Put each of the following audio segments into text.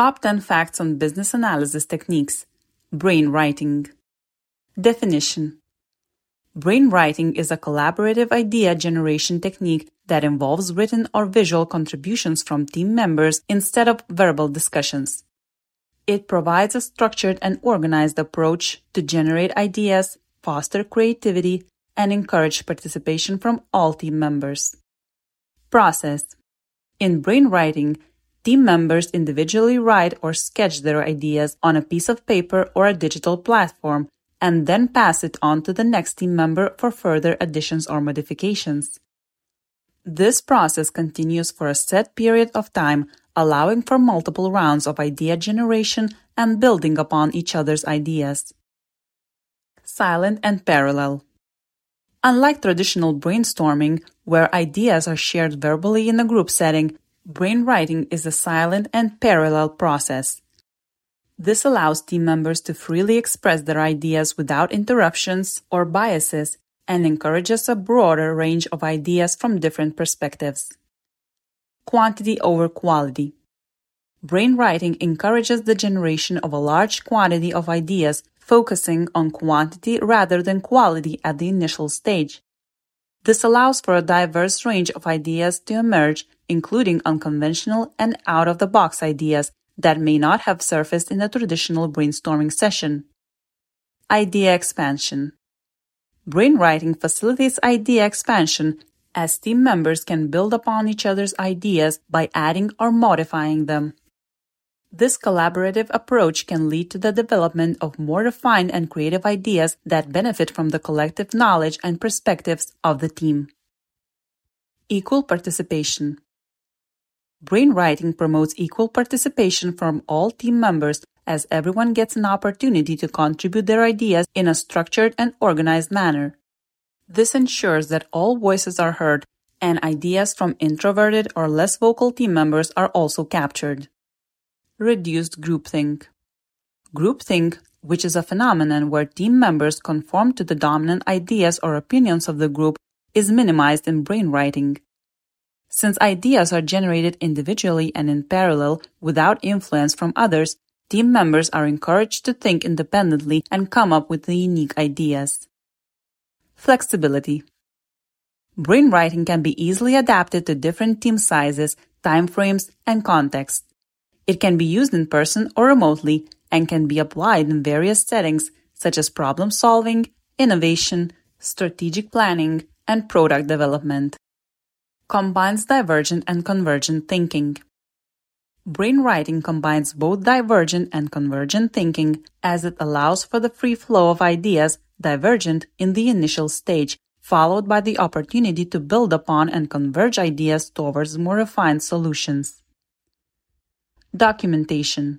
Top 10 Facts on Business Analysis Techniques Brainwriting Definition Brainwriting is a collaborative idea generation technique that involves written or visual contributions from team members instead of verbal discussions. It provides a structured and organized approach to generate ideas, foster creativity, and encourage participation from all team members. Process In brainwriting, team members individually write or sketch their ideas on a piece of paper or a digital platform and then pass it on to the next team member for further additions or modifications. This process continues for a set period of time, allowing for multiple rounds of idea generation and building upon each other's ideas. Silent and parallel. Unlike traditional brainstorming, where ideas are shared verbally in a group setting, brainwriting is a silent and parallel process. This allows team members to freely express their ideas without interruptions or biases and encourages a broader range of ideas from different perspectives. Quantity over quality. Brainwriting encourages the generation of a large quantity of ideas, focusing on quantity rather than quality at the initial stage. This allows for a diverse range of ideas to emerge, including unconventional and out of the box ideas that may not have surfaced in a traditional brainstorming session. Idea expansion. Brainwriting facilitates idea expansion as team members can build upon each other's ideas by adding or modifying them. This collaborative approach can lead to the development of more refined and creative ideas that benefit from the collective knowledge and perspectives of the team. Equal participation. Brainwriting promotes equal participation from all team members as everyone gets an opportunity to contribute their ideas in a structured and organized manner. This ensures that all voices are heard and ideas from introverted or less vocal team members are also captured. Reduced groupthink. Groupthink, which is a phenomenon where team members conform to the dominant ideas or opinions of the group, is minimized in brainwriting. Since ideas are generated individually and in parallel without influence from others, team members are encouraged to think independently and come up with unique ideas. Flexibility. Brainwriting can be easily adapted to different team sizes, timeframes, and contexts. It can be used in person or remotely and can be applied in various settings such as problem solving, innovation, strategic planning, and product development combines divergent and convergent thinking. Brainwriting combines both divergent and convergent thinking as it allows for the free flow of ideas divergent in the initial stage, followed by the opportunity to build upon and converge ideas towards more refined solutions. Documentation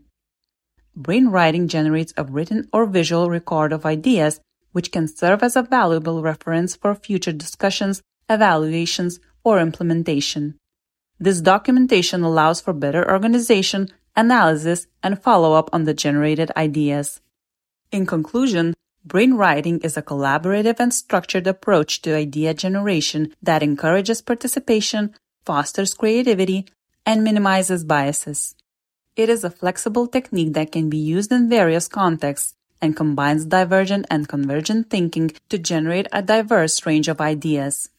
Brainwriting generates a written or visual record of ideas, which can serve as a valuable reference for future discussions, evaluations, or implementation. This documentation allows for better organization, analysis, and follow-up on the generated ideas. In conclusion, brainwriting is a collaborative and structured approach to idea generation that encourages participation, fosters creativity, and minimizes biases. It is a flexible technique that can be used in various contexts and combines divergent and convergent thinking to generate a diverse range of ideas.